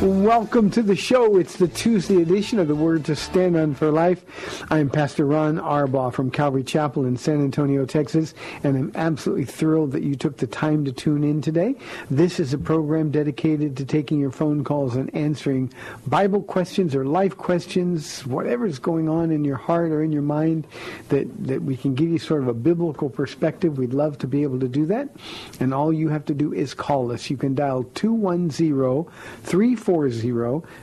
Welcome to the show. It's the Tuesday edition of the Word to Stand On for Life. I'm Pastor Ron Arbaugh from Calvary Chapel in San Antonio, Texas, and I'm absolutely thrilled that you took the time to tune in today. This is a program dedicated to taking your phone calls and answering Bible questions or life questions, whatever's going on in your heart or in your mind, that, that we can give you sort of a biblical perspective. We'd love to be able to do that. And all you have to do is call us. You can dial 210 340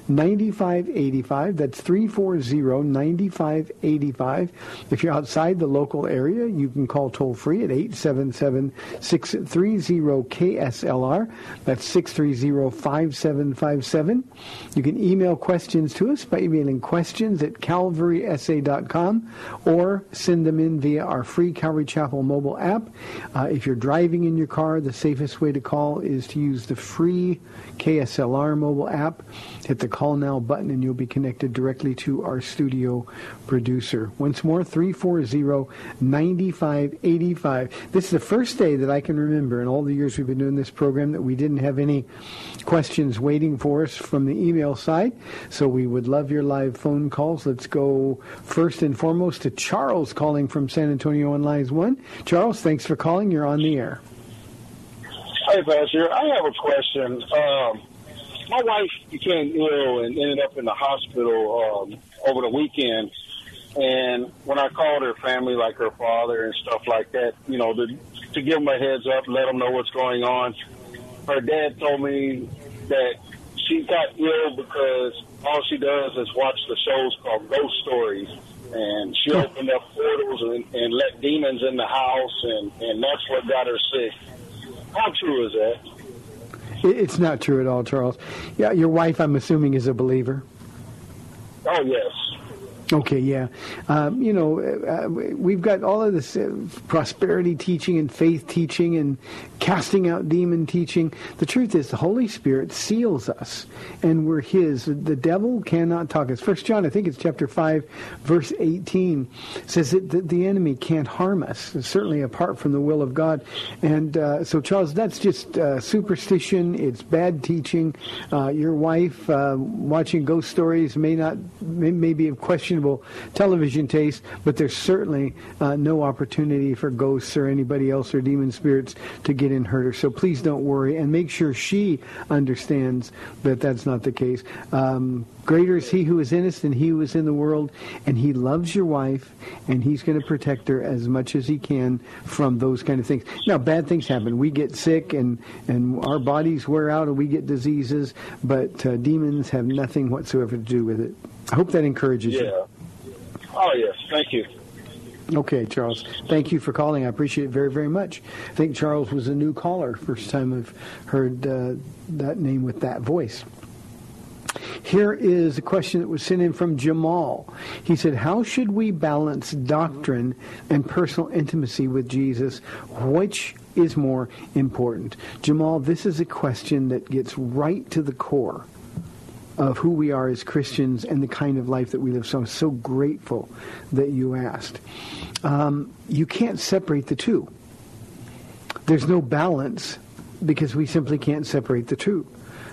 9585. That's 340 9585. If you're outside the local area, you can call toll free at 877 630 KSLR. That's 630 5757. You can email questions to us by emailing questions at calvarysa.com or send them in via our free Calvary Chapel mobile app. Uh, if you're driving in your car, the safest way to call is to use the free KSLR mobile app. Hit the call now button and you'll be connected directly to our studio producer. Once more, 340-9585. This is the first day that I can remember in all the years we've been doing this program that we didn't have any questions waiting for us from the email side. So we would love your live phone calls. Let's go first and foremost to Charles calling from San Antonio on lines one. Charles, thanks for calling. You're on the air. Hey, Pastor, I have a question. Um, my wife became ill and ended up in the hospital um, over the weekend. And when I called her family, like her father and stuff like that, you know, to, to give them a heads up, let them know what's going on, her dad told me that she got ill because all she does is watch the shows called Ghost Stories. And she opened up portals and, and let demons in the house, and, and that's what got her sick. How true is that? It- It's not true at all, Charles. Yeah, your wife, I'm assuming, is a believer. Oh, yes. Okay, yeah. Um, you know, uh, we've got all of this uh, prosperity teaching and faith teaching and casting out demon teaching. The truth is, the Holy Spirit seals us, and we're His. The devil cannot talk us. First John, I think it's chapter five, verse eighteen, says that the, enemy can't harm us, certainly apart from the will of God. And uh, so, Charles, that's just uh, superstition. It's bad teaching. Uh, your wife uh, watching ghost stories may not may, may be of questionable television taste, but there's certainly uh, no opportunity for ghosts or anybody else or demon spirits to get in her. So please don't worry and make sure she understands that that's not the case. Um, Greater is he who is in us than he who is in the world, and he loves your wife, and he's going to protect her as much as he can from those kind of things. Now, bad things happen. We get sick, and, and our bodies wear out, and we get diseases, but uh, demons have nothing whatsoever to do with it. I hope that encourages you. Oh, yes. Thank you. Okay, Charles. Thank you for calling. I appreciate it very, very much. I think Charles was a new caller. First time I've heard uh, that name with that voice. Here is a question that was sent in from Jamal. He said, How should we balance doctrine and personal intimacy with Jesus? Which is more important? Jamal, this is a question that gets right to the core of who we are as Christians and the kind of life that we live. So I'm so grateful that you asked. Um, you can't separate the two. There's no balance because we simply can't separate the two.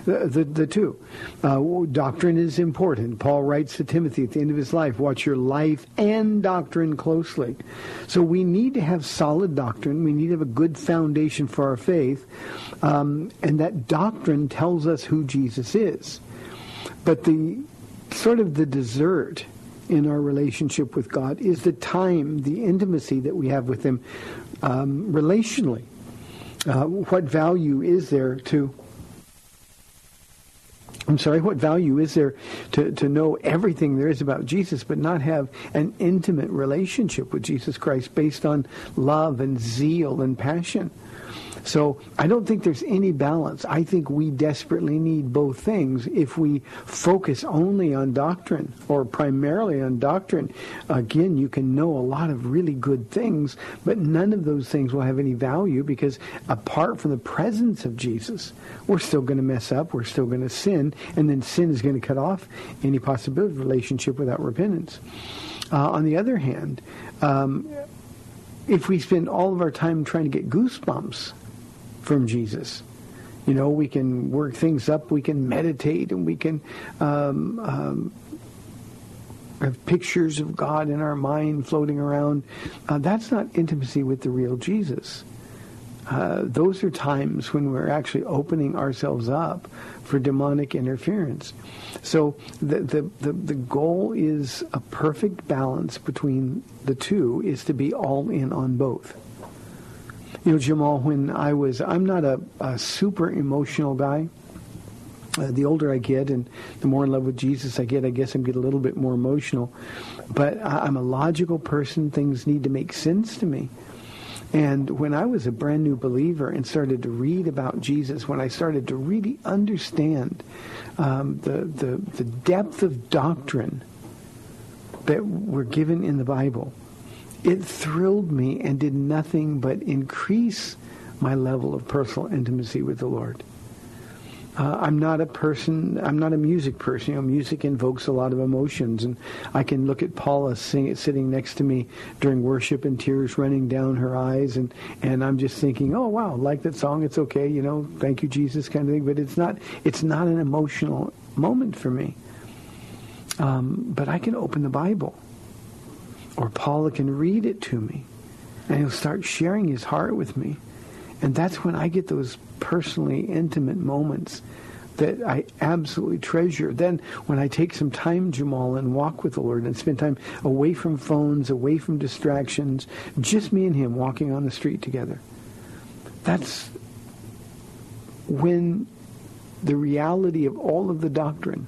The, the, the two. Uh, doctrine is important. Paul writes to Timothy at the end of his life, watch your life and doctrine closely. So we need to have solid doctrine. We need to have a good foundation for our faith. Um, and that doctrine tells us who Jesus is. But the sort of the dessert in our relationship with God is the time, the intimacy that we have with him um, relationally. Uh, what value is there to I'm sorry, what value is there to, to know everything there is about Jesus but not have an intimate relationship with Jesus Christ based on love and zeal and passion? So I don't think there's any balance. I think we desperately need both things. If we focus only on doctrine or primarily on doctrine, again, you can know a lot of really good things, but none of those things will have any value because apart from the presence of Jesus, we're still going to mess up, we're still going to sin, and then sin is going to cut off any possibility of relationship without repentance. Uh, on the other hand, um, if we spend all of our time trying to get goosebumps from Jesus. You know, we can work things up, we can meditate, and we can um, um, have pictures of God in our mind floating around. Uh, that's not intimacy with the real Jesus. Uh, those are times when we're actually opening ourselves up for demonic interference. So the, the, the, the, goal is a perfect balance between the two is to be all in on both. You know, Jamal, when I was, I'm not a, a super emotional guy. Uh, the older I get and the more in love with Jesus I get, I guess I'm get a little bit more emotional. But I, I'm a logical person. Things need to make sense to me. And when I was a brand new believer and started to read about Jesus, when I started to really understand um, the, the, the depth of doctrine that we're given in the Bible, it thrilled me and did nothing but increase my level of personal intimacy with the Lord. Uh, I'm not a person, I'm not a music person. You know, music invokes a lot of emotions. And I can look at Paula sing, sitting next to me during worship and tears running down her eyes. And, and I'm just thinking, oh, wow, like that song. It's okay. You know, thank you, Jesus kind of thing. But it's not, it's not an emotional moment for me. Um, but I can open the Bible or Paula can read it to me and he'll start sharing his heart with me. And that's when I get those personally intimate moments that I absolutely treasure. Then when I take some time, Jamal, and walk with the Lord and spend time away from phones, away from distractions, just me and him walking on the street together. That's when the reality of all of the doctrine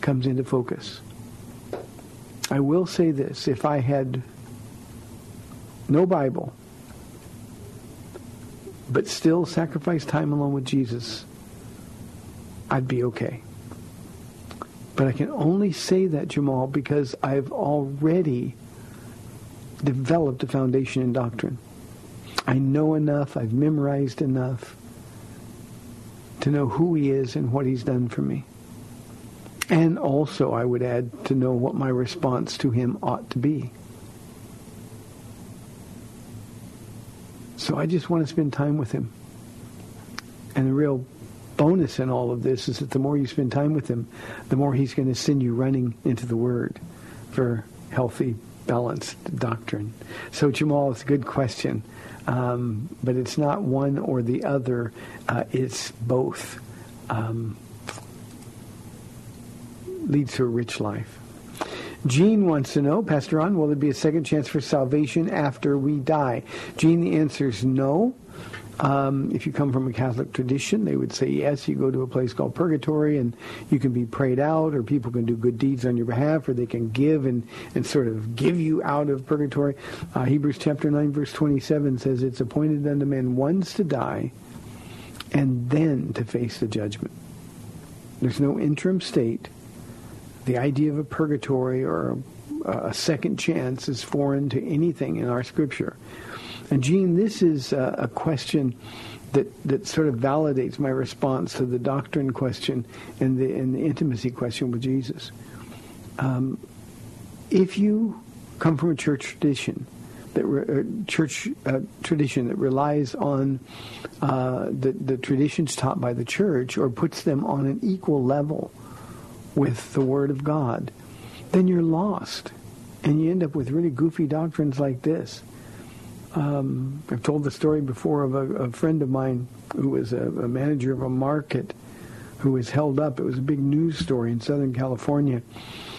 comes into focus. I will say this, if I had no Bible, but still sacrifice time alone with Jesus, I'd be okay. But I can only say that, Jamal, because I've already developed a foundation in doctrine. I know enough, I've memorized enough to know who he is and what he's done for me. And also, I would add, to know what my response to him ought to be. So I just want to spend time with him. And the real bonus in all of this is that the more you spend time with him, the more he's going to send you running into the Word for healthy, balanced doctrine. So Jamal, it's a good question. Um, but it's not one or the other. Uh, it's both. Um, leads to a rich life. Jean wants to know, Pastor Ron, will there be a second chance for salvation after we die? Jean, the answer is no. Um, if you come from a Catholic tradition, they would say yes. You go to a place called purgatory, and you can be prayed out, or people can do good deeds on your behalf, or they can give and, and sort of give you out of purgatory. Uh, Hebrews chapter 9, verse 27 says, It's appointed unto men once to die, and then to face the judgment. There's no interim state the idea of a purgatory or a, a second chance is foreign to anything in our scripture. And Gene, this is a, a question that, that sort of validates my response to the doctrine question and the, and the intimacy question with Jesus. Um, if you come from a church tradition, that re, church uh, tradition that relies on uh, the, the traditions taught by the church or puts them on an equal level with the Word of God, then you're lost. And you end up with really goofy doctrines like this. Um, I've told the story before of a, a friend of mine who was a, a, manager of a market who was held up. It was a big news story in Southern California.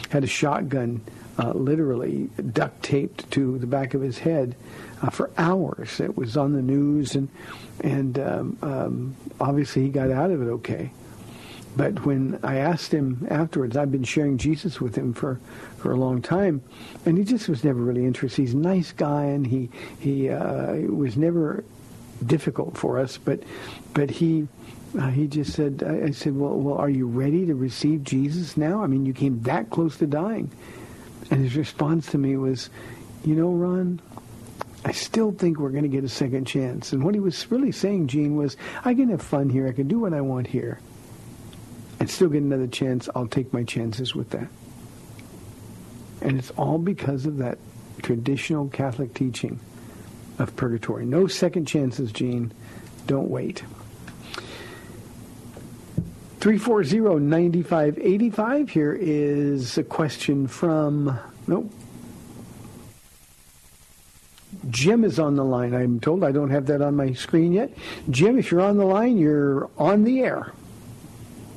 Had a shotgun uh, literally duct taped to the back of his head uh, for hours. It was on the news, and and um, um, obviously he got out of it okay. But when I asked him afterwards, I've been sharing Jesus with him for, for a long time, and he just was never really interested. He's a nice guy, and he he uh, was never difficult for us. But but he uh, he just said, I, I said, well, well, are you ready to receive Jesus now? I mean, you came that close to dying, and his response to me was, you know, Ron. I still think we're going to get a second chance. And what he was really saying, Gene, was, I can have fun here. I can do what I want here and still get another chance, I'll take my chances with that. And it's all because of that traditional Catholic teaching of purgatory. No second chances, Gene. Don't wait. 340-9585. Here is a question from, nope. Jim is on the line. I'm told I don't have that on my screen yet. Jim, if you're on the line, you're on the air.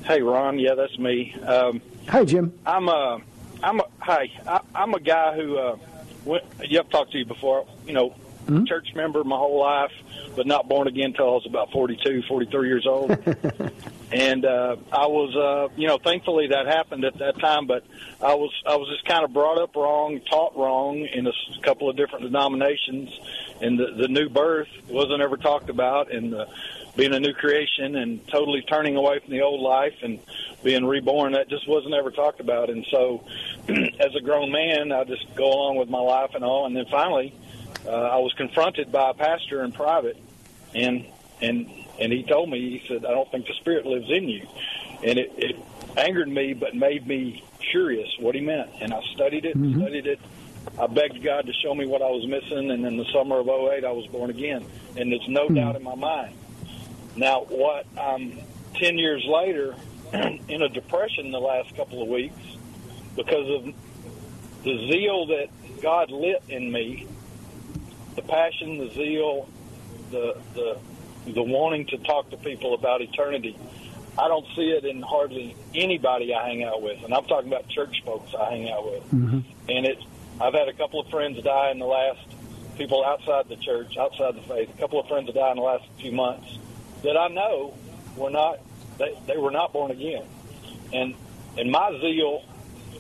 Hey, Ron. Yeah, that's me. Um, hi, Jim. I'm a, I'm a, hi. I, I'm a guy who, uh, went, yeah, I've talked to you before. You know, mm-hmm. church member my whole life, but not born again until I was about 42, 43 years old. and uh, I was, uh, you know, thankfully that happened at that time. But I was, I was just kind of brought up wrong, taught wrong in a couple of different denominations, and the, the new birth wasn't ever talked about, and the being a new creation and totally turning away from the old life and being reborn. That just wasn't ever talked about. And so, as a grown man, I just go along with my life and all. And then finally, uh, I was confronted by a pastor in private, and and and he told me, he said, "I don't think the Spirit lives in you," and it, it angered me, but made me curious what he meant. And I studied it, mm-hmm. studied it. I begged God to show me what I was missing, and in the summer of 08, I was born again. And there's no mm-hmm. doubt in my mind now, what um, 10 years later, in a depression the last couple of weeks because of the zeal that God lit in me, the passion, the zeal, the, the, the wanting to talk to people about eternity. I don't see it in hardly anybody I hang out with, and I'm talking about church folks I hang out with. Mm-hmm. And it, I've had a couple of friends die in the last, people outside the church, outside the faith, a couple of friends die in the last few months that I know were not they, they were not born again, and and my zeal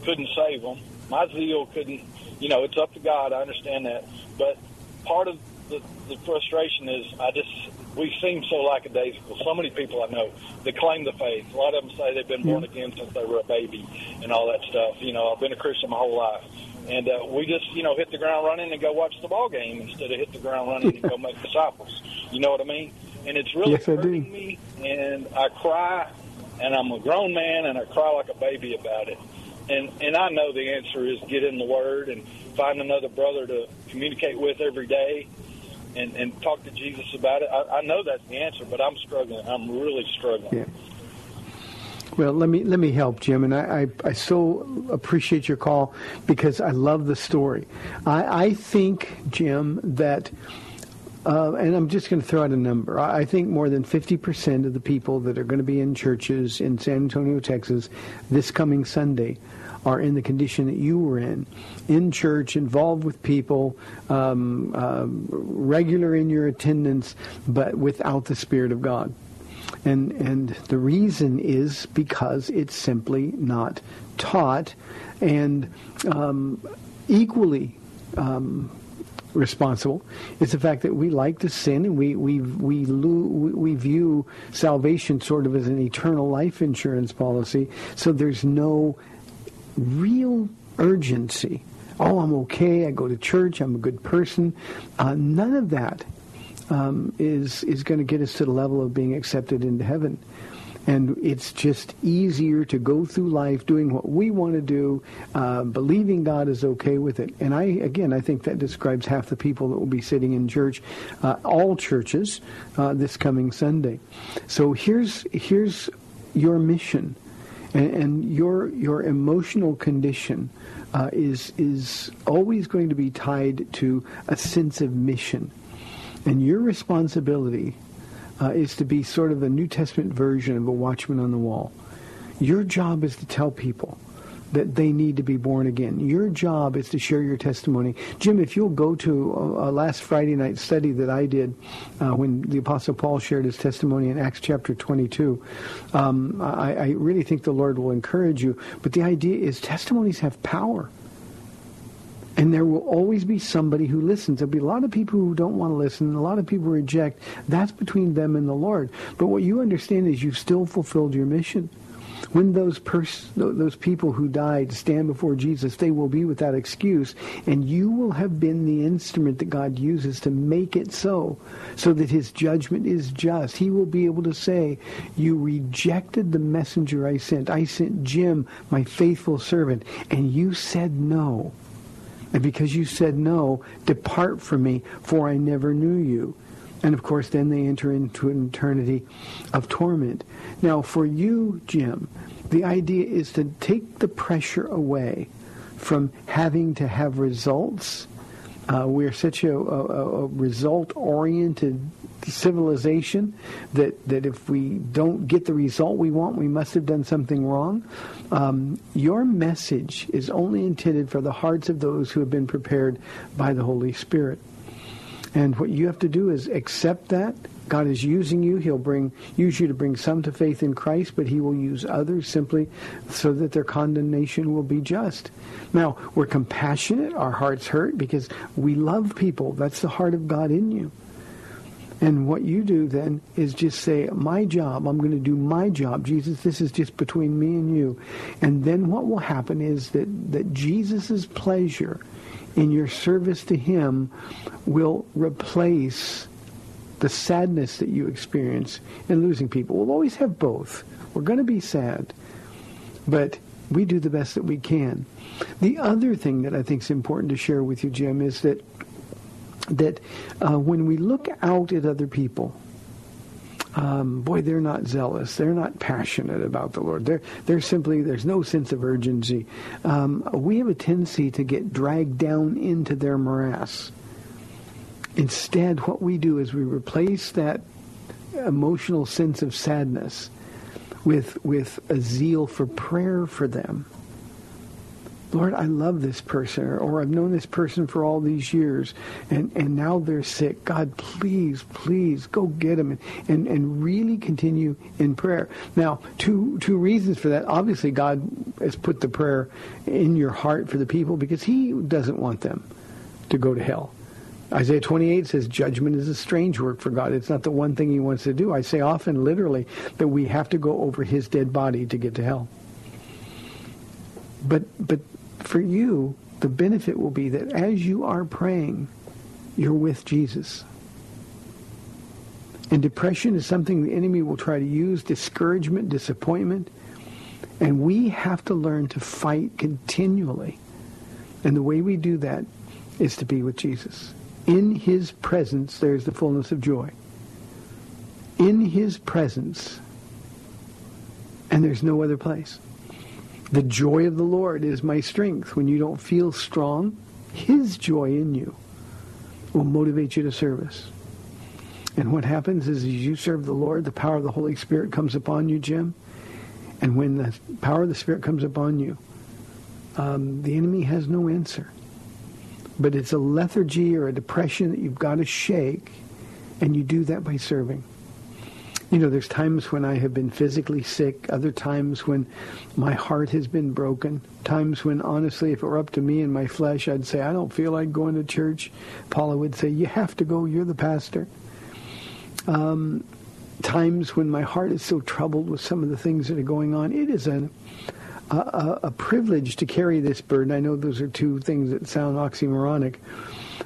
couldn't save them. My zeal couldn't, you know, it's up to God. I understand that, but part of the, the frustration is I just we seem so lackadaisical. So many people I know that claim the faith. A lot of them say they've been born again since they were a baby and all that stuff. You know, I've been a Christian my whole life. And uh, we just, you know, hit the ground running and go watch the ball game instead of hit the ground running and go make disciples. You know what I mean? And it's really yes, hurting me. And I cry, and I'm a grown man, and I cry like a baby about it. And and I know the answer is get in the Word and find another brother to communicate with every day, and and talk to Jesus about it. I, I know that's the answer, but I'm struggling. I'm really struggling. Yeah. Well, let me let me help, Jim, and I, I, I, so appreciate your call because I love the story. I, I think, Jim, that uh, and I'm just going to throw out a number. I think more than 50% of the people that are going to be in churches in San Antonio, Texas, this coming Sunday, are in the condition that you were in, in church, involved with people, um, uh, regular in your attendance, but without the Spirit of God. And and the reason is because it's simply not taught, and um, equally. Um, responsible. It's the fact that we like to sin and we we we we view salvation sort of as an eternal life insurance policy. So there's no real urgency. Oh, I'm okay. I go to church. I'm a good person. Uh, none of that um, is is going to get us to the level of being accepted into heaven. And it's just easier to go through life doing what we want to do, uh, believing God is okay with it. And I, again, I think that describes half the people that will be sitting in church, uh, all churches, uh, this coming Sunday. So here's here's your mission, and, and your your emotional condition uh, is is always going to be tied to a sense of mission, and your responsibility uh, is to be sort of the New Testament version of a watchman on the wall. Your job is to tell people that they need to be born again. Your job is to share your testimony. Jim, if you'll go to a, a last Friday night study that I did uh, when the Apostle Paul shared his testimony in Acts chapter 22, um, I, I really think the Lord will encourage you. But the idea is testimonies have power. And there will always be somebody who listens. There'll be a lot of people who don't want to listen, a lot of people reject. That's between them and the Lord. But what you understand is you've still fulfilled your mission. When those pers- those people who died stand before Jesus, they will be without excuse, and you will have been the instrument that God uses to make it so, so that his judgment is just. He will be able to say, you rejected the messenger I sent. I sent Jim, my faithful servant, and you said no. And because you said no, depart from me, for I never knew you. And of course, then they enter into an eternity of torment. Now, for you, Jim, the idea is to take the pressure away from having to have results. Uh, we're such a, a, a result-oriented civilization that, that if we don't get the result we want, we must have done something wrong. Um, your message is only intended for the hearts of those who have been prepared by the Holy Spirit. And what you have to do is accept that. God is using you. He'll bring use you to bring some to faith in Christ, but he will use others simply so that their condemnation will be just. Now, we're compassionate. Our hearts hurt because we love people. That's the heart of God in you. And what you do then is just say, my job, I'm going to do my job. Jesus, this is just between me and you. And then what will happen is that, that Jesus' pleasure in your service to him will replace the sadness that you experience in losing people. We'll always have both. We're going to be sad, but we do the best that we can. The other thing that I think is important to share with you, Jim, is that that uh, when we look out at other people, um, boy, they're not zealous. They're not passionate about the Lord. They're, they're simply, there's no sense of urgency. Um, we have a tendency to get dragged down into their morass. Instead, what we do is we replace that emotional sense of sadness with, with a zeal for prayer for them. Lord, I love this person, or, I've known this person for all these years, and, and now they're sick. God, please, please go get them and, and, and really continue in prayer. Now, two, two reasons for that. Obviously, God has put the prayer in your heart for the people because he doesn't want them to go to hell. Isaiah 28 says judgment is a strange work for God. It's not the one thing he wants to do. I say often, literally, that we have to go over his dead body to get to hell. But, but for you, the benefit will be that as you are praying, you're with Jesus. And depression is something the enemy will try to use, discouragement, disappointment. And we have to learn to fight continually. And the way we do that is to be with Jesus. In his presence, there's the fullness of joy. In his presence, and there's no other place. The joy of the Lord is my strength. When you don't feel strong, his joy in you will motivate you to service. And what happens is as you serve the Lord, the power of the Holy Spirit comes upon you, Jim. And when the power of the Spirit comes upon you, um, the enemy has no answer. But it's a lethargy or a depression that you've got to shake, and you do that by serving. You know, there's times when I have been physically sick, other times when my heart has been broken, times when, honestly, if it were up to me and my flesh, I'd say, I don't feel like going to church. Paula would say, you have to go, you're the pastor. Um, times when my heart is so troubled with some of the things that are going on. It is an, a, a privilege to carry this burden. I know those are two things that sound oxymoronic,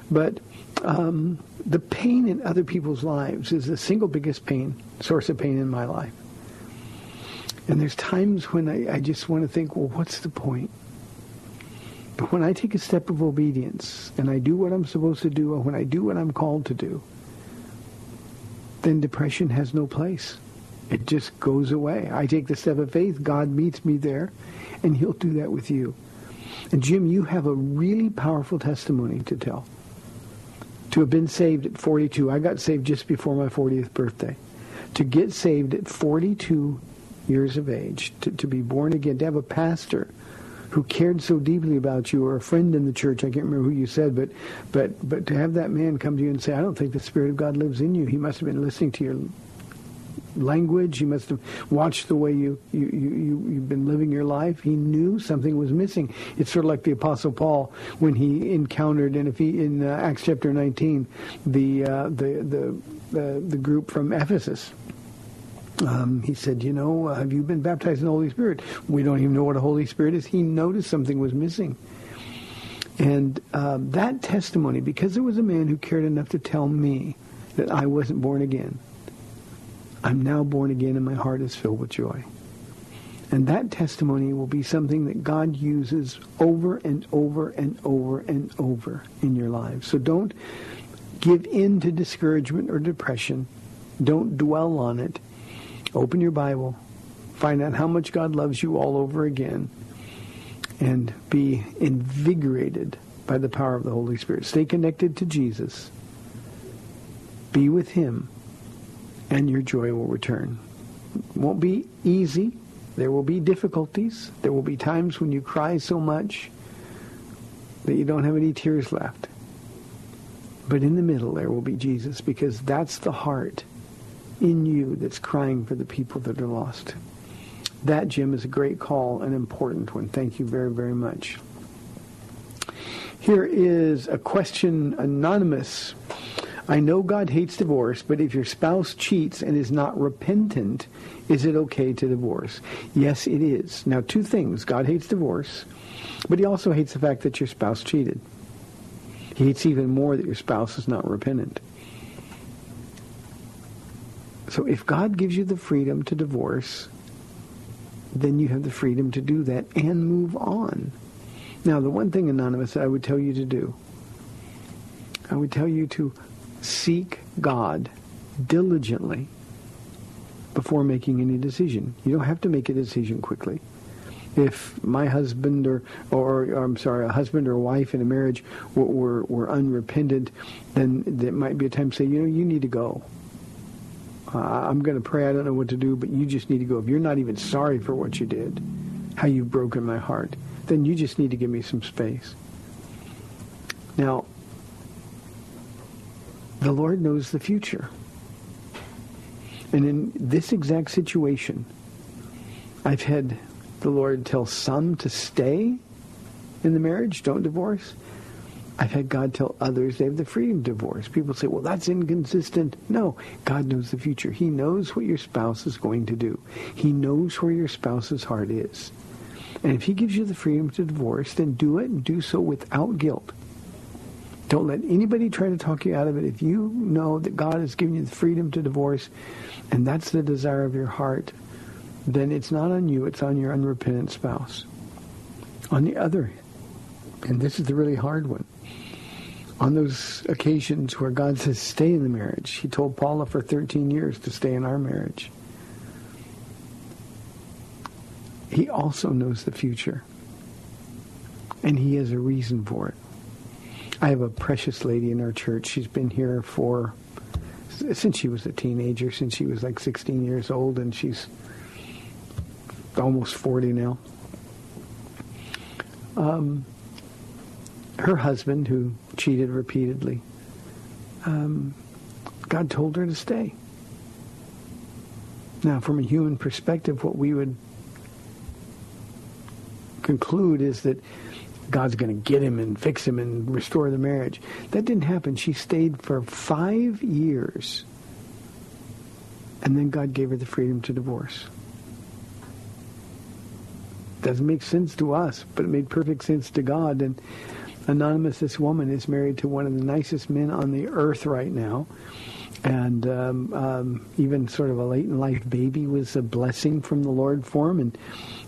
but um, The pain in other people's lives is the single biggest pain, source of pain in my life. And there's times when I, I just want to think, well, what's the point? But when I take a step of obedience and I do what I'm supposed to do, or when I do what I'm called to do, then depression has no place. It just goes away. I take the step of faith, God meets me there, and he'll do that with you. And Jim, you have a really powerful testimony to tell. To have been saved at 42, I got saved just before my 40th birthday. To get saved at 42 years of age, to, to be born again, to have a pastor who cared so deeply about you or a friend in the church, I can't remember who you said, but but but to have that man come to you and say, I don't think the Spirit of God lives in you. He must have been listening to your language. He must have watched the way you, you, you, you've been living your life. He knew something was missing. It's sort of like the Apostle Paul when he encountered in, in uh, Acts chapter 19 the, uh, the, the, the, the group from Ephesus. Um, he said, you know, uh, have you been baptized in the Holy Spirit? We don't even know what a Holy Spirit is. He noticed something was missing. And um, that testimony, because there was a man who cared enough to tell me that I wasn't born again, I'm now born again and my heart is filled with joy. And that testimony will be something that God uses over and over and over and over in your lives. So don't give in to discouragement or depression. Don't dwell on it. Open your Bible. Find out how much God loves you all over again. And be invigorated by the power of the Holy Spirit. Stay connected to Jesus. Be with him and your joy will return. It won't be easy. There will be difficulties. There will be times when you cry so much that you don't have any tears left. But in the middle there will be Jesus because that's the heart in you that's crying for the people that are lost. That, Jim, is a great call, an important one. Thank you very, very much. Here is a question anonymous I know God hates divorce, but if your spouse cheats and is not repentant, is it okay to divorce? Yes, it is. Now, two things. God hates divorce, but he also hates the fact that your spouse cheated. He hates even more that your spouse is not repentant. So if God gives you the freedom to divorce, then you have the freedom to do that and move on. Now, the one thing, Anonymous, I would tell you to do, I would tell you to seek God diligently before making any decision. You don't have to make a decision quickly. If my husband or, or, or I'm sorry, a husband or a wife in a marriage were, were, were unrepentant, then there might be a time to say, you know, you need to go. Uh, I'm going to pray. I don't know what to do, but you just need to go. If you're not even sorry for what you did, how you've broken my heart, then you just need to give me some space. Now, the Lord knows the future. And in this exact situation, I've had the Lord tell some to stay in the marriage, don't divorce. I've had God tell others they have the freedom to divorce. People say, well, that's inconsistent. No, God knows the future. He knows what your spouse is going to do. He knows where your spouse's heart is. And if he gives you the freedom to divorce, then do it and do so without guilt. Don't let anybody try to talk you out of it. If you know that God has given you the freedom to divorce, and that's the desire of your heart, then it's not on you, it's on your unrepentant spouse. On the other, and this is the really hard one, on those occasions where God says, stay in the marriage. He told Paula for 13 years to stay in our marriage. He also knows the future. And he has a reason for it. I have a precious lady in our church. She's been here for since she was a teenager, since she was like 16 years old, and she's almost 40 now. Um, her husband, who cheated repeatedly, um, God told her to stay. Now, from a human perspective, what we would conclude is that God's going to get him and fix him and restore the marriage. That didn't happen. She stayed for five years. And then God gave her the freedom to divorce. Doesn't make sense to us, but it made perfect sense to God. And Anonymous, this woman is married to one of the nicest men on the earth right now. And um, um, even sort of a late in life baby was a blessing from the Lord for him. And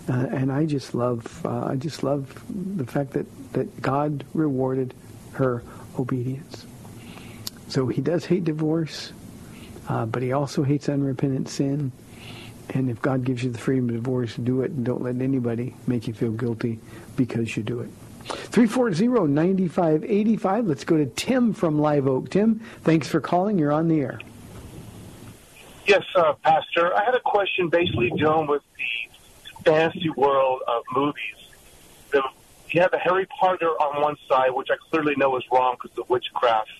uh, and I just love uh, I just love the fact that, that God rewarded her obedience. So he does hate divorce, uh, but he also hates unrepentant sin. And if God gives you the freedom to divorce, do it and don't let anybody make you feel guilty because you do it. 340-9585. Let's go to Tim from Live Oak. Tim, thanks for calling. You're on the air. Yes, uh, Pastor. I had a question basically dealing with the fantasy world of movies. The, you have the Harry Potter on one side, which I clearly know is wrong because of witchcraft.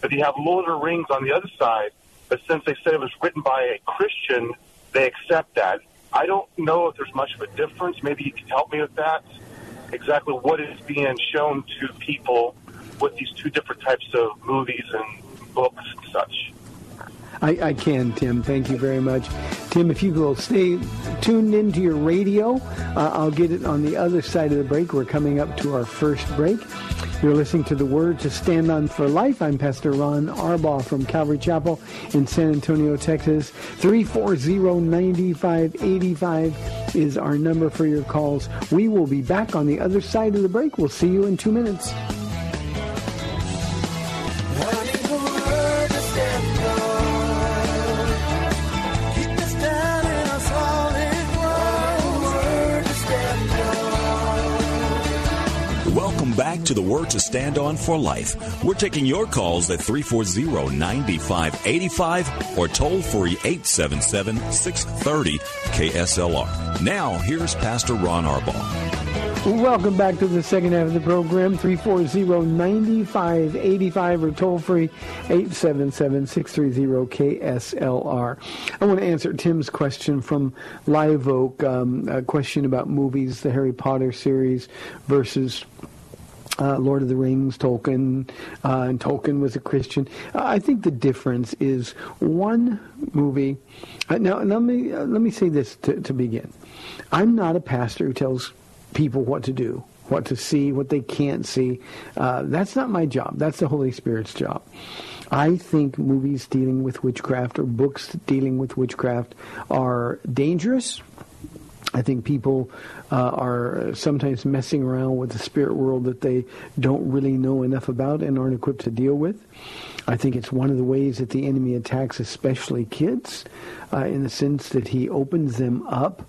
But you have Lord of the Rings on the other side. But since they said it was written by a Christian, they accept that. I don't know if there's much of a difference. Maybe you can help me with that. Exactly what is being shown to people with these two different types of movies and books and such. I, I can, Tim. Thank you very much. Tim, if you will stay tuned into your radio, uh, I'll get it on the other side of the break. We're coming up to our first break. You're listening to the Word to Stand On for Life. I'm Pastor Ron Arbaugh from Calvary Chapel in San Antonio, Texas. 340-9585 is our number for your calls. We will be back on the other side of the break. We'll see you in two minutes. To the Word to Stand On for Life. We're taking your calls at 340-9585 or toll free 877-630 KSLR. Now, here's Pastor Ron Arbaugh. Welcome back to the second half of the program, 340-9585 or toll free 877-630-KSLR. I want to answer Tim's question from Live Oak, um, a question about movies, the Harry Potter series versus uh, Lord of the Rings, Tolkien, uh, and Tolkien was a Christian. I think the difference is one movie. Uh, now, let me uh, let me say this to, to begin. I'm not a pastor who tells people what to do, what to see, what they can't see. Uh, that's not my job. That's the Holy Spirit's job. I think movies dealing with witchcraft or books dealing with witchcraft are dangerous. I think people uh, are sometimes messing around with the spirit world that they don't really know enough about and aren't equipped to deal with. I think it's one of the ways that the enemy attacks, especially kids, uh, in the sense that he opens them up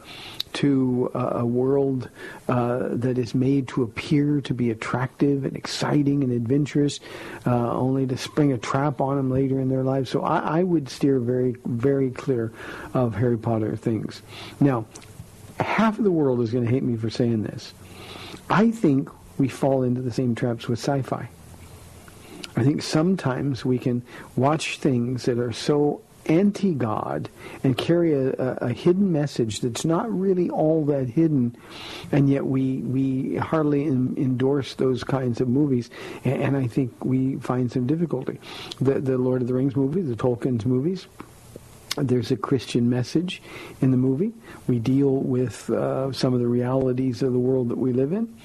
to uh, a world uh, that is made to appear to be attractive and exciting and adventurous, uh, only to spring a trap on them later in their lives. So I, I would steer very, very clear of Harry Potter things. Now, half of the world is going to hate me for saying this. I think we fall into the same traps with sci-fi. I think sometimes we can watch things that are so anti-God and carry a, a, a, hidden message that's not really all that hidden, and yet we we hardly in, endorse those kinds of movies, and, and, I think we find some difficulty. The the Lord of the Rings movies, the Tolkien's movies. There's a Christian message in the movie. We deal with uh, some of the realities of the world that we live in.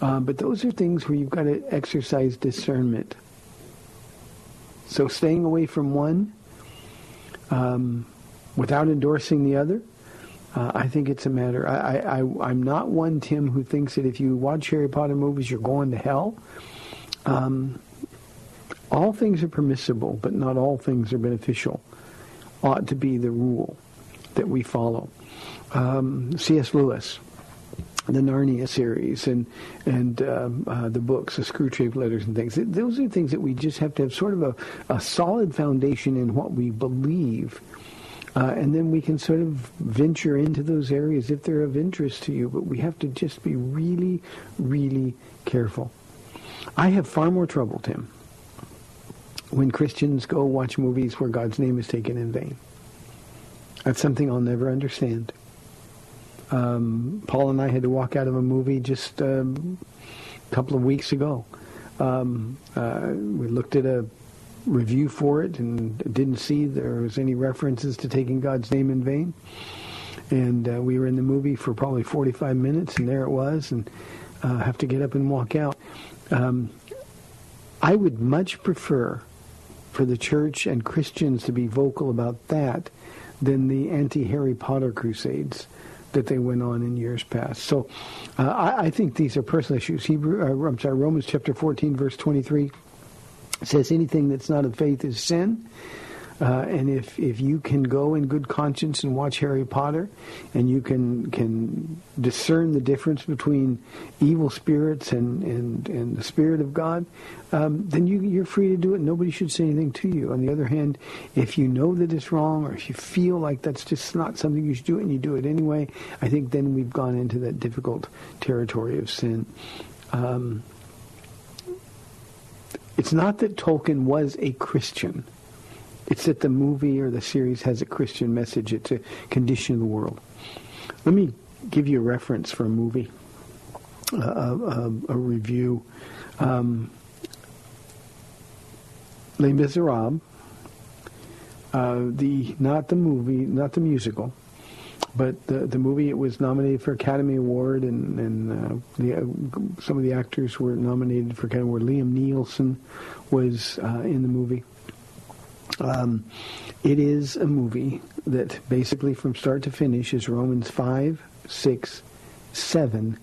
Uh, but those are things where you've got to exercise discernment. So staying away from one um, without endorsing the other, uh, I think it's a matter. I, I, am not one, Tim, who thinks that if you watch Harry Potter movies, you're going to hell. Um, all things are permissible, but not all things are beneficial ought to be the rule that we follow. Um, C.S. Lewis, the Narnia series, and and um, uh, the books, the Screwtape Letters, and things. Those are things that we just have to have sort of a, a solid foundation in what we believe. Uh, and then we can sort of venture into those areas if they're of interest to you. But we have to just be really, really careful. I have far more trouble, Tim, when Christians go watch movies where God's name is taken in vain. That's something I'll never understand. Um, Paul and I had to walk out of a movie just um, a couple of weeks ago. Um, uh, we looked at a review for it and didn't see there was any references to taking God's name in vain. And uh, we were in the movie for probably 45 minutes, and there it was. And uh, have to get up and walk out. Um, I would much prefer for the church and Christians to be vocal about that than the anti-Harry Potter crusades that they went on in years past. So uh, I, I, think these are personal issues. Hebrew, uh, I'm sorry, Romans chapter 14, verse 23 says anything that's not of faith is sin. Uh, and if, if you can go in good conscience and watch Harry Potter, and you can can discern the difference between evil spirits and, and, and the Spirit of God, um, then you, you're free to do it. Nobody should say anything to you. On the other hand, if you know that it's wrong, or if you feel like that's just not something you should do, and you do it anyway, I think then we've gone into that difficult territory of sin. Um, it's not that Tolkien was a Christian. It's that the movie or the series has a Christian message. It's a condition of the world. Let me give you a reference for a movie, uh, a, a, review. Um, Les Miserables, uh, the not the movie, not the musical, but the the movie. It was nominated for Academy Award, and and uh, the, uh, some of the actors were nominated for Academy Award. Liam Neeson was uh, in the movie. Um, it is a movie that basically from start to finish is Romans 5, 6, 7,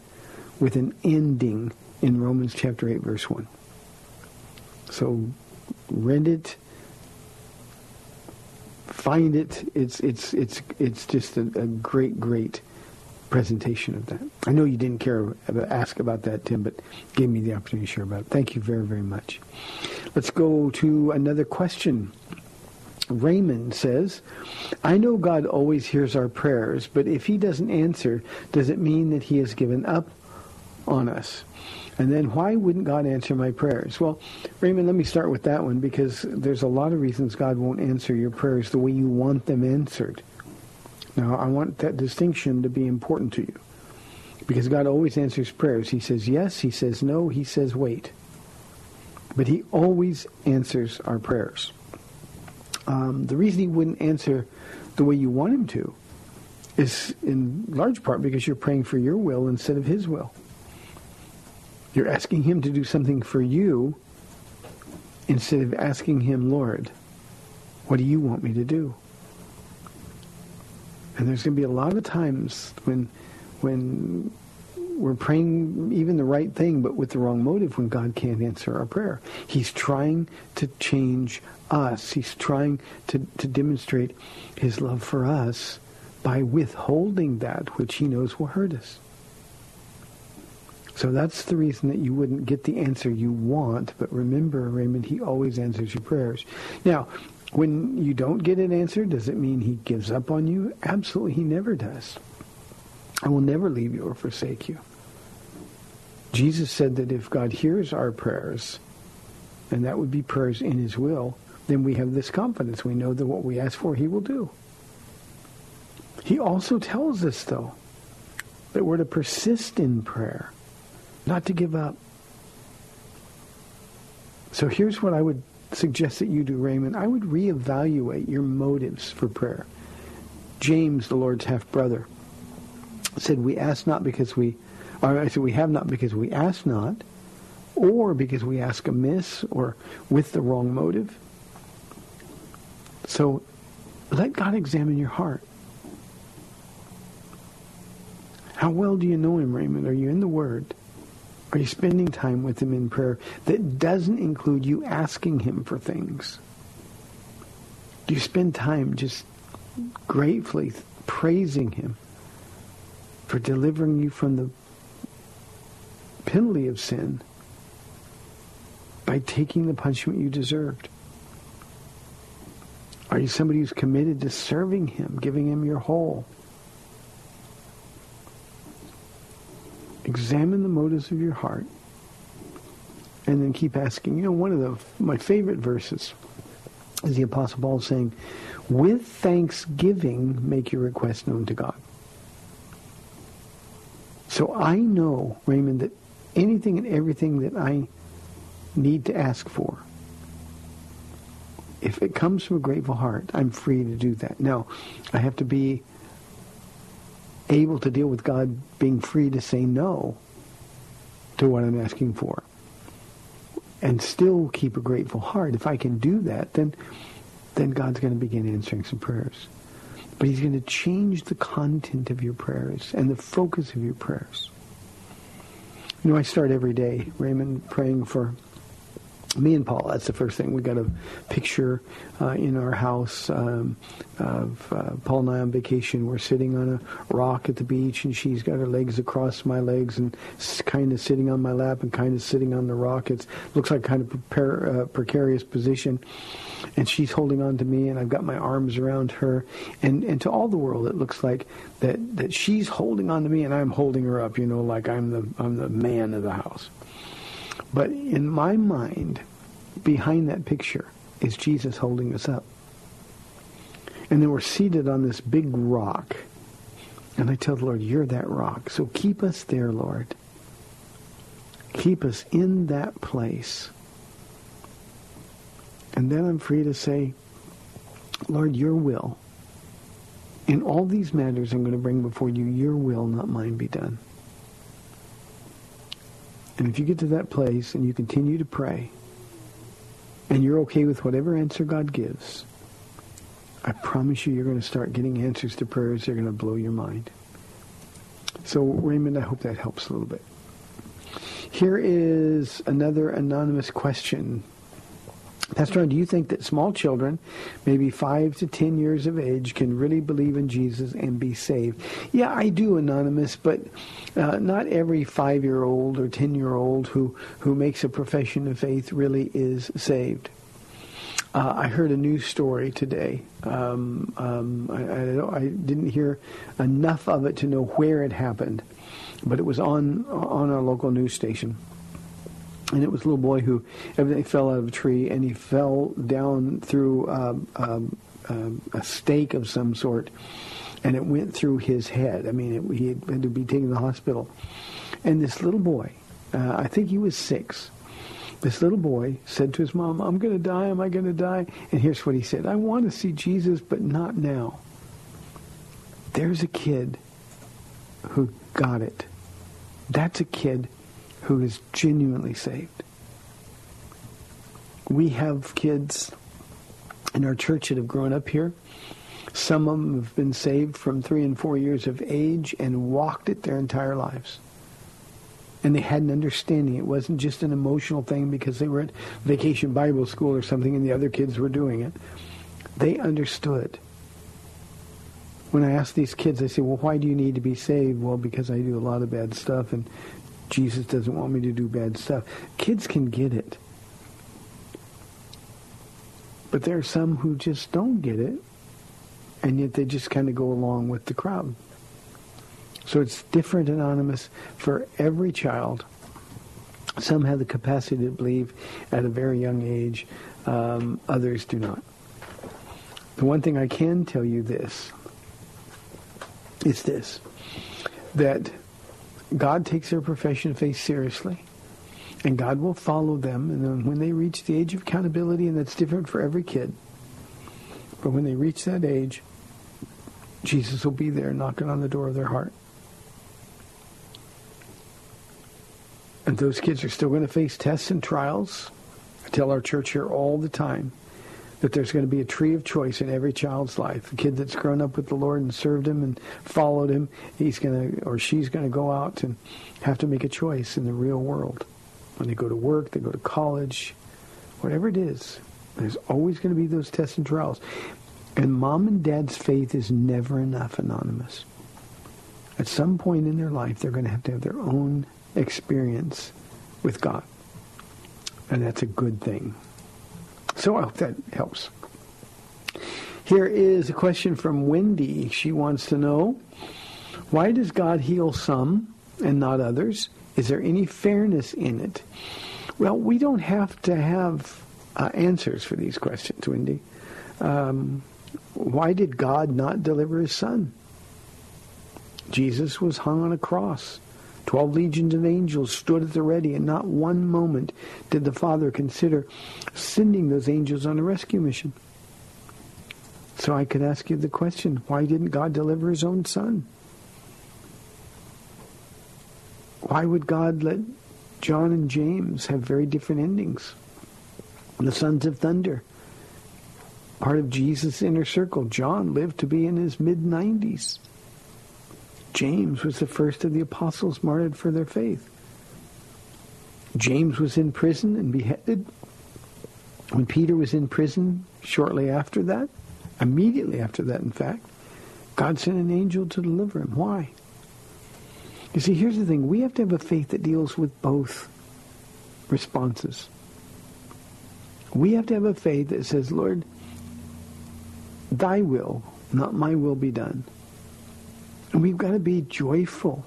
with an ending in Romans chapter 8, verse 1. So rent it, find it. It's, it's, it's, it's just a, a great, great presentation of that. I know you didn't care about, ask about that, Tim, but gave me the opportunity to share about it. Thank you very, very much. Let's go to another question. Raymond says, I know God always hears our prayers, but if he doesn't answer, does it mean that he has given up on us? And then why wouldn't God answer my prayers? Well, Raymond, let me start with that one because there's a lot of reasons God won't answer your prayers the way you want them answered. Now, I want that distinction to be important to you because God always answers prayers. He says yes, he says no, he says wait. But he always answers our prayers. Um, the reason he wouldn't answer the way you want him to is in large part because you're praying for your will instead of his will. You're asking him to do something for you instead of asking him, Lord, what do you want me to do? And there's going to be a lot of times when when we're praying even the right thing but with the wrong motive when God can't answer our prayer. He's trying to change us. He's trying to, to demonstrate his love for us by withholding that which he knows will hurt us. So that's the reason that you wouldn't get the answer you want. But remember, Raymond, he always answers your prayers. Now, when you don't get an answer, does it mean he gives up on you? Absolutely, he never does. I will never leave you or forsake you. Jesus said that if God hears our prayers, and that would be prayers in his will, then we have this confidence. We know that what we ask for, he will do. He also tells us, though, that we're to persist in prayer, not to give up. So here's what I would suggest that you do, Raymond. I would reevaluate your motives for prayer. James, the Lord's half-brother, said, we ask not because we, or I said, we have not because we ask not, or because we ask amiss or with the wrong motive. So let God examine your heart. How well do you know him, Raymond? Are you in the Word? Are you spending time with him in prayer that doesn't include you asking him for things? Do you spend time just gratefully praising him for delivering you from the penalty of sin by taking the punishment you deserved? Are you somebody who's committed to serving him, giving him your whole? Examine the motives of your heart and then keep asking. You know, one of the my favorite verses is the Apostle Paul saying, with thanksgiving, make your request known to God. So I know, Raymond, that anything and everything that I need to ask for, if it comes from a grateful heart, I'm free to do that. Now, I have to be able to deal with God being free to say no to what I'm asking for and still keep a grateful heart, if I can do that, then then God's going to begin answering some prayers. But he's going to change the content of your prayers and the focus of your prayers. You know, I start every day, Raymond, praying for me and Paula. That's the first thing. We got a picture uh, in our house um, of uh, Paula and I on vacation. We're sitting on a rock at the beach, and she's got her legs across my legs and kind of sitting on my lap and kind of sitting on the rock. It looks like kind of prepare, uh, precarious position. And she's holding on to me, and I've got my arms around her. And, and to all the world, it looks like that, that she's holding on to me, and I'm holding her up, you know, like I'm the, I'm the man of the house. But in my mind, behind that picture is Jesus holding us up. And then we're seated on this big rock. And I tell the Lord, you're that rock. So keep us there, Lord. Keep us in that place. And then I'm free to say, Lord, your will. In all these matters I'm going to bring before you, your will, not mine, be done. And if you get to that place and you continue to pray, and you're okay with whatever answer God gives, I promise you you're going to start getting answers to prayers that are going to blow your mind. So, Raymond, I hope that helps a little bit. Here is another anonymous question Pastor Ron, do you think that small children, maybe five to ten years of age, can really believe in Jesus and be saved? Yeah, I do, Anonymous, but uh, not every five-year-old or ten-year-old who, who makes a profession of faith really is saved. Uh, I heard a news story today. Um, um, I, I, I, didn't hear enough of it to know where it happened, but it was on on our local news station and it was a little boy who evidently fell out of a tree and he fell down through um, um, um, a stake of some sort and it went through his head. I mean, it, he had to be taken to the hospital. And this little boy, uh, I think he was six, this little boy said to his mom, I'm going to die. Am I going to die? And here's what he said. I want to see Jesus, but not now. There's a kid who got it. That's a kid who is genuinely saved. We have kids in our church that have grown up here. Some of them have been saved from three and four years of age and walked it their entire lives. And they had an understanding. It wasn't just an emotional thing because they were at vacation Bible school or something and the other kids were doing it. They understood. When I ask these kids, I say, well, why do you need to be saved? Well, because I do a lot of bad stuff and Jesus doesn't want me to do bad stuff. Kids can get it. But there are some who just don't get it, and yet they just kind of go along with the crowd. So it's different, Anonymous, for every child. Some have the capacity to believe at a very young age. Um, others do not. The one thing I can tell you this is this, that God takes their profession of faith seriously. And God will follow them. And then when they reach the age of accountability, and that's different for every kid, but when they reach that age, Jesus will be there knocking on the door of their heart. And those kids are still going to face tests and trials. I tell our church here all the time that there's going to be a tree of choice in every child's life. A kid that's grown up with the Lord and served him and followed him, he's going to or she's going to go out and have to make a choice in the real world. When they go to work, they go to college, whatever it is, there's always going to be those tests and trials. And mom and dad's faith is never enough, anonymous. At some point in their life, they're going to have to have their own experience with God. And that's a good thing. So I hope that helps. Here is a question from Wendy. She wants to know, why does God heal some and not others? Is there any fairness in it? Well, we don't have to have uh, answers for these questions, Wendy. Um, why did God not deliver his son? Jesus was hung on a cross. Twelve legions of angels stood at the ready, and not one moment did the Father consider sending those angels on a rescue mission. So I could ask you the question, why didn't God deliver his own son? Why would God let John and James have very different endings. The sons of thunder, part of Jesus' inner circle. John lived to be in his mid-90s. James was the first of the apostles martyred for their faith. James was in prison and beheaded. When Peter was in prison shortly after that, immediately after that, in fact, God sent an angel to deliver him. Why? You see, here's the thing. We have to have a faith that deals with both responses. We have to have a faith that says, Lord, thy will, not my will be done. And we've got to be joyful.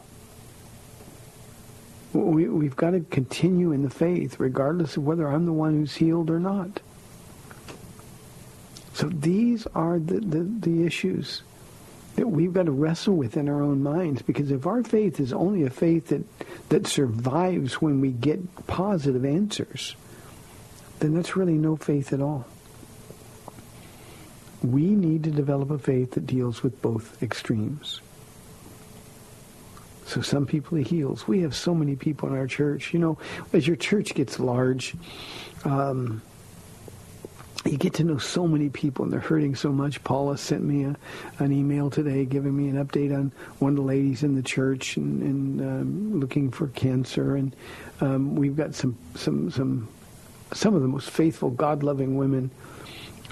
We, we've got to continue in the faith, regardless of whether I'm the one who's healed or not. So these are the, the, the issues that we've got to wrestle with in our own minds because if our faith is only a faith that, that survives when we get positive answers, then that's really no faith at all. We need to develop a faith that deals with both extremes. So some people he heals. We have so many people in our church. You know, as your church gets large, um, you get to know so many people and they're hurting so much. Paula sent me a, an email today giving me an update on one of the ladies in the church and, and um, looking for cancer. And um, we've got some, some, some, some of the most faithful, God-loving women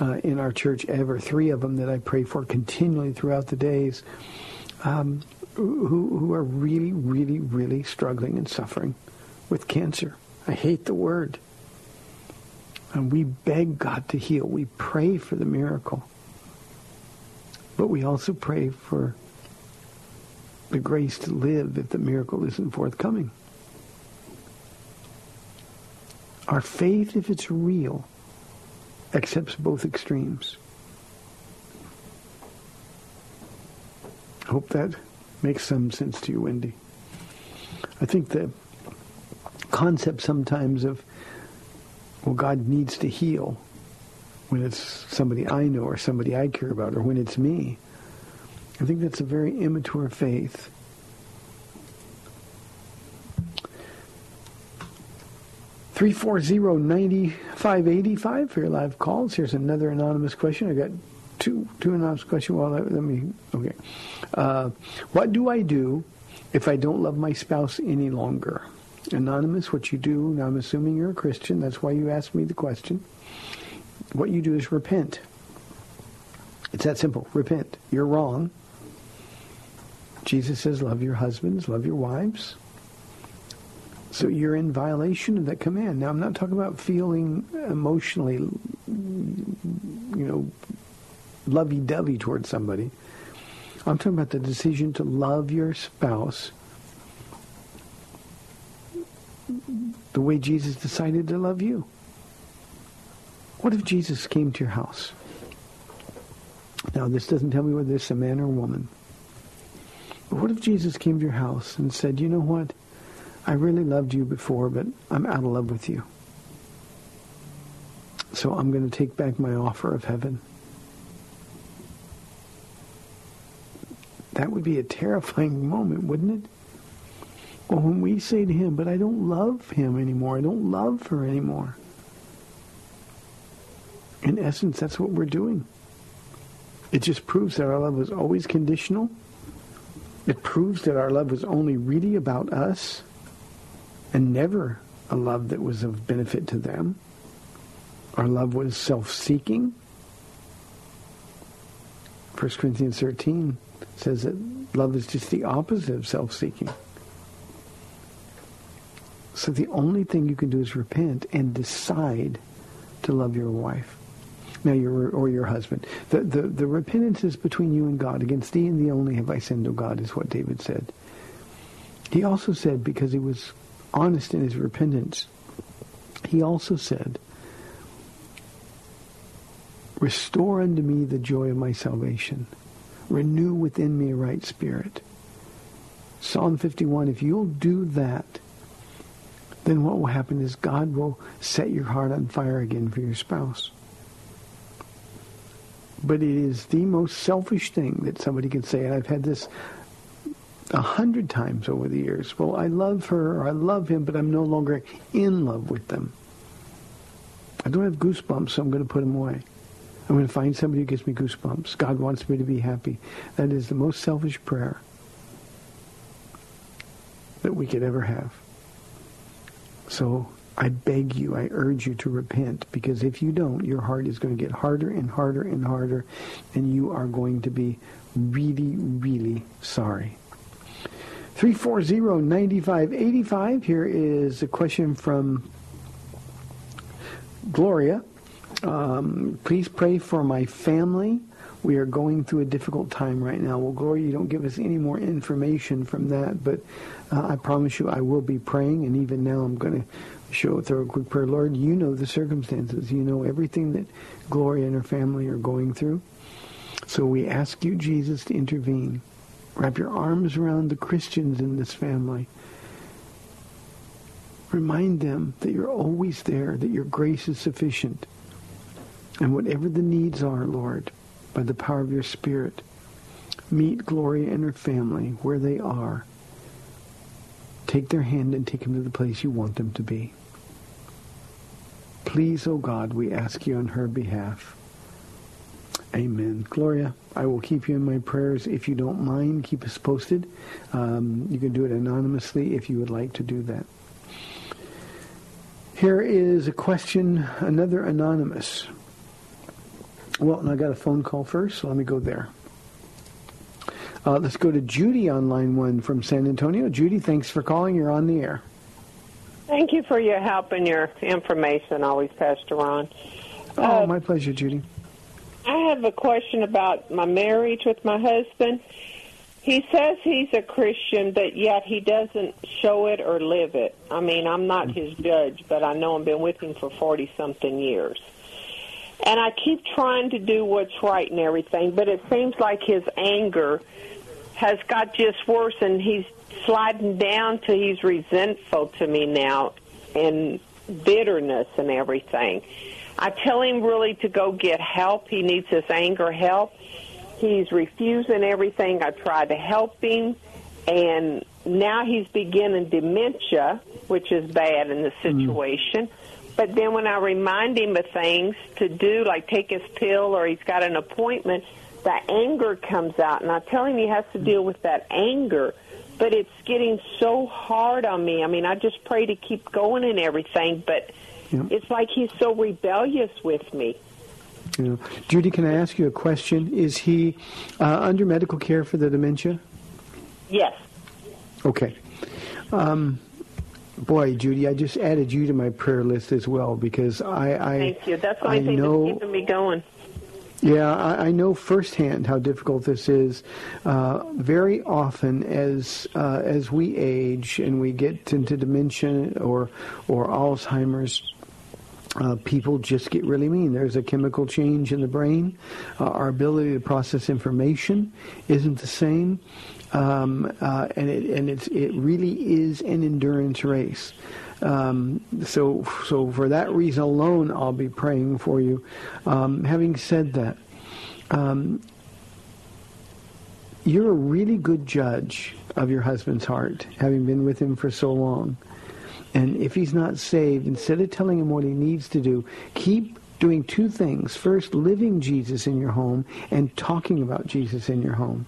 uh, in our church ever. Three of them that I pray for continually throughout the days. Um, who, who are really, really, really struggling and suffering with cancer. I hate the word. And we beg God to heal. We pray for the miracle. But we also pray for the grace to live if the miracle isn't forthcoming. Our faith, if it's real, accepts both extremes. Hope that makes some sense to you, Wendy. I think the concept sometimes of, well, God needs to heal when it's somebody I know or somebody I care about or when it's me. I think that's a very immature faith. Three four zero ninety five eighty five for your live calls. Here's another anonymous question. I got two two anonymous questions. Well, let, let me. Okay. Uh, what do I do if I don't love my spouse any longer? Anonymous, what you do, now I'm assuming you're a Christian, that's why you asked me the question. What you do is repent. It's that simple. Repent. You're wrong. Jesus says, love your husbands, love your wives. So you're in violation of that command. Now, I'm not talking about feeling emotionally, you know, lovey-dovey towards somebody. I'm talking about the decision to love your spouse the way Jesus decided to love you. What if Jesus came to your house? Now, this doesn't tell me whether it's a man or a woman. But what if Jesus came to your house and said, you know what? I really loved you before, but I'm out of love with you. So I'm going to take back my offer of heaven. That would be a terrifying moment, wouldn't it? Well, when we say to him, but I don't love him anymore, I don't love her anymore. In essence, that's what we're doing. It just proves that our love was always conditional. It proves that our love was only really about us and never a love that was of benefit to them. Our love was self-seeking. 1 Corinthians 13 says that love is just the opposite of self-seeking. So the only thing you can do is repent and decide to love your wife. Now your or your husband. The, the the repentance is between you and God. Against thee and thee only have I sinned, O God, is what David said. He also said, because he was honest in his repentance, he also said, Restore unto me the joy of my salvation Renew within me a right spirit. Psalm 51, if you'll do that, then what will happen is God will set your heart on fire again for your spouse. But it is the most selfish thing that somebody can say, and I've had this a hundred times over the years. Well, I love her or I love him, but I'm no longer in love with them. I don't have goosebumps, so I'm going to put them away. I'm going to find somebody who gives me goosebumps. God wants me to be happy. That is the most selfish prayer that we could ever have. So I beg you, I urge you to repent because if you don't, your heart is going to get harder and harder and harder and you are going to be really, really sorry. 340-9585. Here is a question from Gloria. Um, please pray for my family. We are going through a difficult time right now. Well, Gloria, you don't give us any more information from that, but uh, I promise you I will be praying, and even now I'm going to show through a quick prayer. Lord, you know the circumstances. You know everything that Gloria and her family are going through. So we ask you, Jesus, to intervene. Wrap your arms around the Christians in this family. Remind them that you're always there, that your grace is sufficient. And whatever the needs are, Lord, by the power of your Spirit, meet Gloria and her family where they are. Take their hand and take them to the place you want them to be. Please, O oh God, we ask you on her behalf. Amen. Gloria, I will keep you in my prayers. If you don't mind, keep us posted. Um, you can do it anonymously if you would like to do that. Here is a question, another anonymous. Well, and I got a phone call first, so let me go there. Uh, let's go to Judy on line one from San Antonio. Judy, thanks for calling. You're on the air. Thank you for your help and your information, always, Pastor Ron. Oh, uh, my pleasure, Judy. I have a question about my marriage with my husband. He says he's a Christian, but yet he doesn't show it or live it. I mean, I'm not his judge, but I know I've been with him for 40 something years. And I keep trying to do what's right and everything, but it seems like his anger has got just worse and he's sliding down to he's resentful to me now and bitterness and everything. I tell him really to go get help. He needs his anger help. He's refusing everything. I try to help him, and now he's beginning dementia, which is bad in the hmm. situation. Mm. But then when I remind him of things to do, like take his pill or he's got an appointment, the anger comes out, and I tell him he has to deal with that anger. But it's getting so hard on me. I mean, I just pray to keep going and everything, but yeah. It's like he's so rebellious with me. Yeah. Judy, can I ask you a question? Is he uh, under medical care for the dementia? Yes. Okay. Um, boy, Judy, I just added you to my prayer list as well because I. I Thank you. That's only I thing know, that's keeping me going. Yeah, I, I, know firsthand how difficult this is. Uh, very often, as uh, as we age and we get into dementia or or Alzheimer's, uh, people just get really mean. There's a chemical change in the brain. Uh, our ability to process information isn't the same, um, uh, and it and it's it really is an endurance race. Um, so so for that reason alone, I'll be praying for you. Um, having said that. Um, you're a really good judge of your husband's heart, having been with him for so long. And if he's not saved, instead of telling him what he needs to do, keep doing two things. First, living Jesus in your home and talking about Jesus in your home.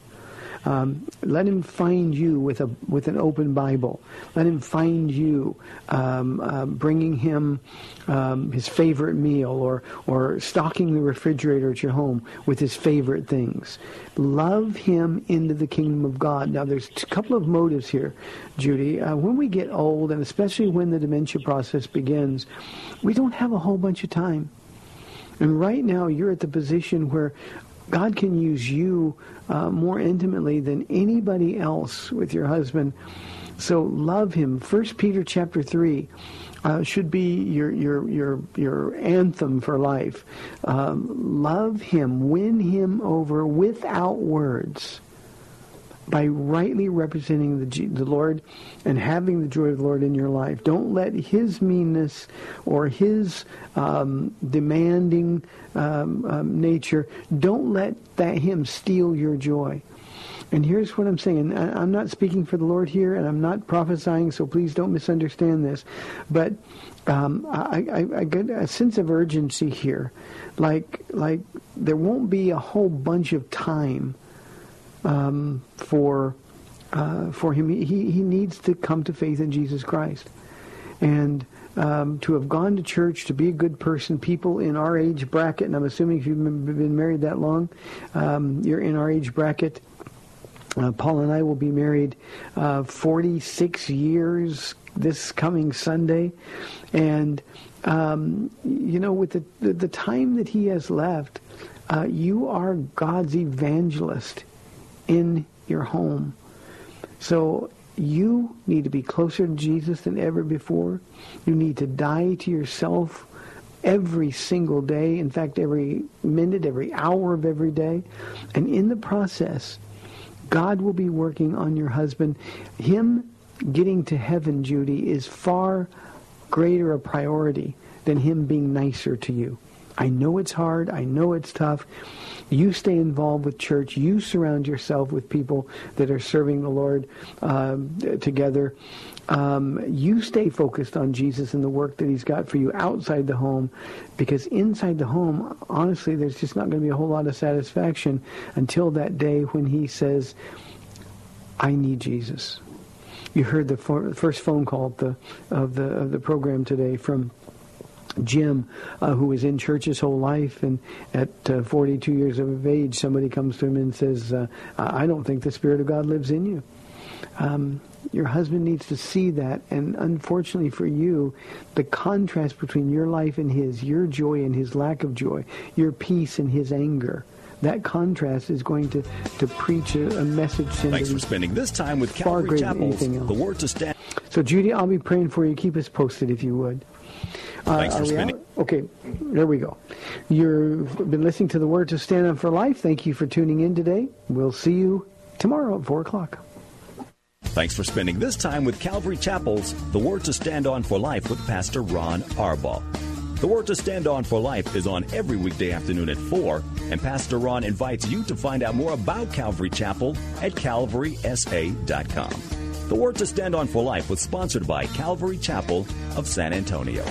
Um, let him find you with a with an open Bible. Let him find you um, uh, bringing him um, his favorite meal or or stocking the refrigerator at your home with his favorite things. Love him into the kingdom of God. Now, there's a couple of motives here, Judy. Uh, when we get old, and especially when the dementia process begins, we don't have a whole bunch of time. And right now, you're at the position where God can use you uh, more intimately than anybody else with your husband. So love him. First Peter chapter three uh, should be your your your your anthem for life. Um, love him, win him over without words by rightly representing the, the Lord and having the joy of the Lord in your life. Don't let his meanness or his um, demanding um, um, nature, don't let that him steal your joy. And here's what I'm saying. I'm not speaking for the Lord here, and I'm not prophesying, so please don't misunderstand this. But um, I, I, I get a sense of urgency here. Like, like there won't be a whole bunch of time um, for uh, for him. He, he needs to come to faith in Jesus Christ. And um, to have gone to church, to be a good person, people in our age bracket, and I'm assuming if you've been married that long, um, you're in our age bracket. Uh, Paula and I will be married uh, 46 years this coming Sunday. And, um, you know, with the, the, the time that he has left, uh, you are God's evangelist in your home. So you need to be closer to Jesus than ever before. You need to die to yourself every single day. In fact, every minute, every hour of every day. And in the process, God will be working on your husband. Him getting to heaven, Judy, is far greater a priority than him being nicer to you. I know it's hard. I know it's tough. You stay involved with church. You surround yourself with people that are serving the Lord uh, together. Um, you stay focused on Jesus and the work that he's got for you outside the home because inside the home, honestly, there's just not going to be a whole lot of satisfaction until that day when he says, I need Jesus. You heard the first phone call of the, of the, of the program today from Jim, uh, who was in church his whole life, and at uh, 42 years of age, somebody comes to him and says, uh, "I don't think the Spirit of God lives in you." Um, your husband needs to see that, and unfortunately for you, the contrast between your life and his, your joy and his lack of joy, your peace and his anger. That contrast is going to, to preach a, a message to Thanks him for spending this time with far Calvary Chapel's. The Word to Stand. So, Judy, I'll be praying for you. Keep us posted if you would. Uh, Thanks for spending- out? Okay, there we go. You've been listening to the Word to Stand on for Life. Thank you for tuning in today. We'll see you tomorrow at 4 o'clock. Thanks for spending this time with Calvary Chapel's The Word to Stand On for Life with Pastor Ron Arbaugh. The Word to Stand On for Life is on every weekday afternoon at 4, and Pastor Ron invites you to find out more about Calvary Chapel at calvarysa.com. The Word to Stand On for Life was sponsored by Calvary Chapel of San Antonio.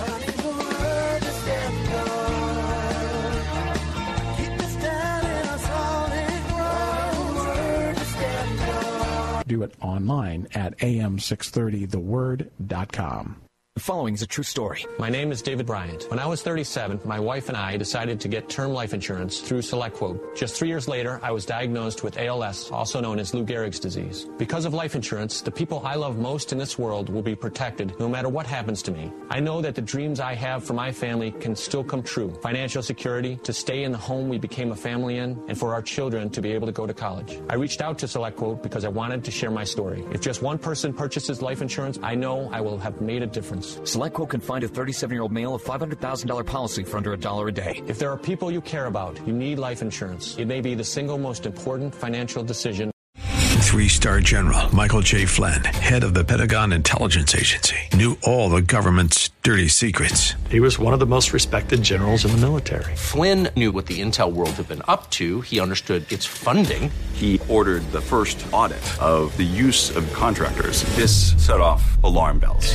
Do it online at am630theword.com. The following is a true story. My name is David Bryant. When I was 37, my wife and I decided to get term life insurance through SelectQuote. Just three years later, I was diagnosed with ALS, also known as Lou Gehrig's disease. Because of life insurance, the people I love most in this world will be protected no matter what happens to me. I know that the dreams I have for my family can still come true. Financial security, to stay in the home we became a family in, and for our children to be able to go to college. I reached out to SelectQuote because I wanted to share my story. If just one person purchases life insurance, I know I will have made a difference. SelectQuote can find a 37 year old male a $500,000 policy for under a dollar a day. If there are people you care about, you need life insurance. It may be the single most important financial decision. Three star general Michael J. Flynn, head of the Pentagon Intelligence Agency, knew all the government's dirty secrets. He was one of the most respected generals in the military. Flynn knew what the intel world had been up to. He understood its funding. He ordered the first audit of the use of contractors. This set off alarm bells.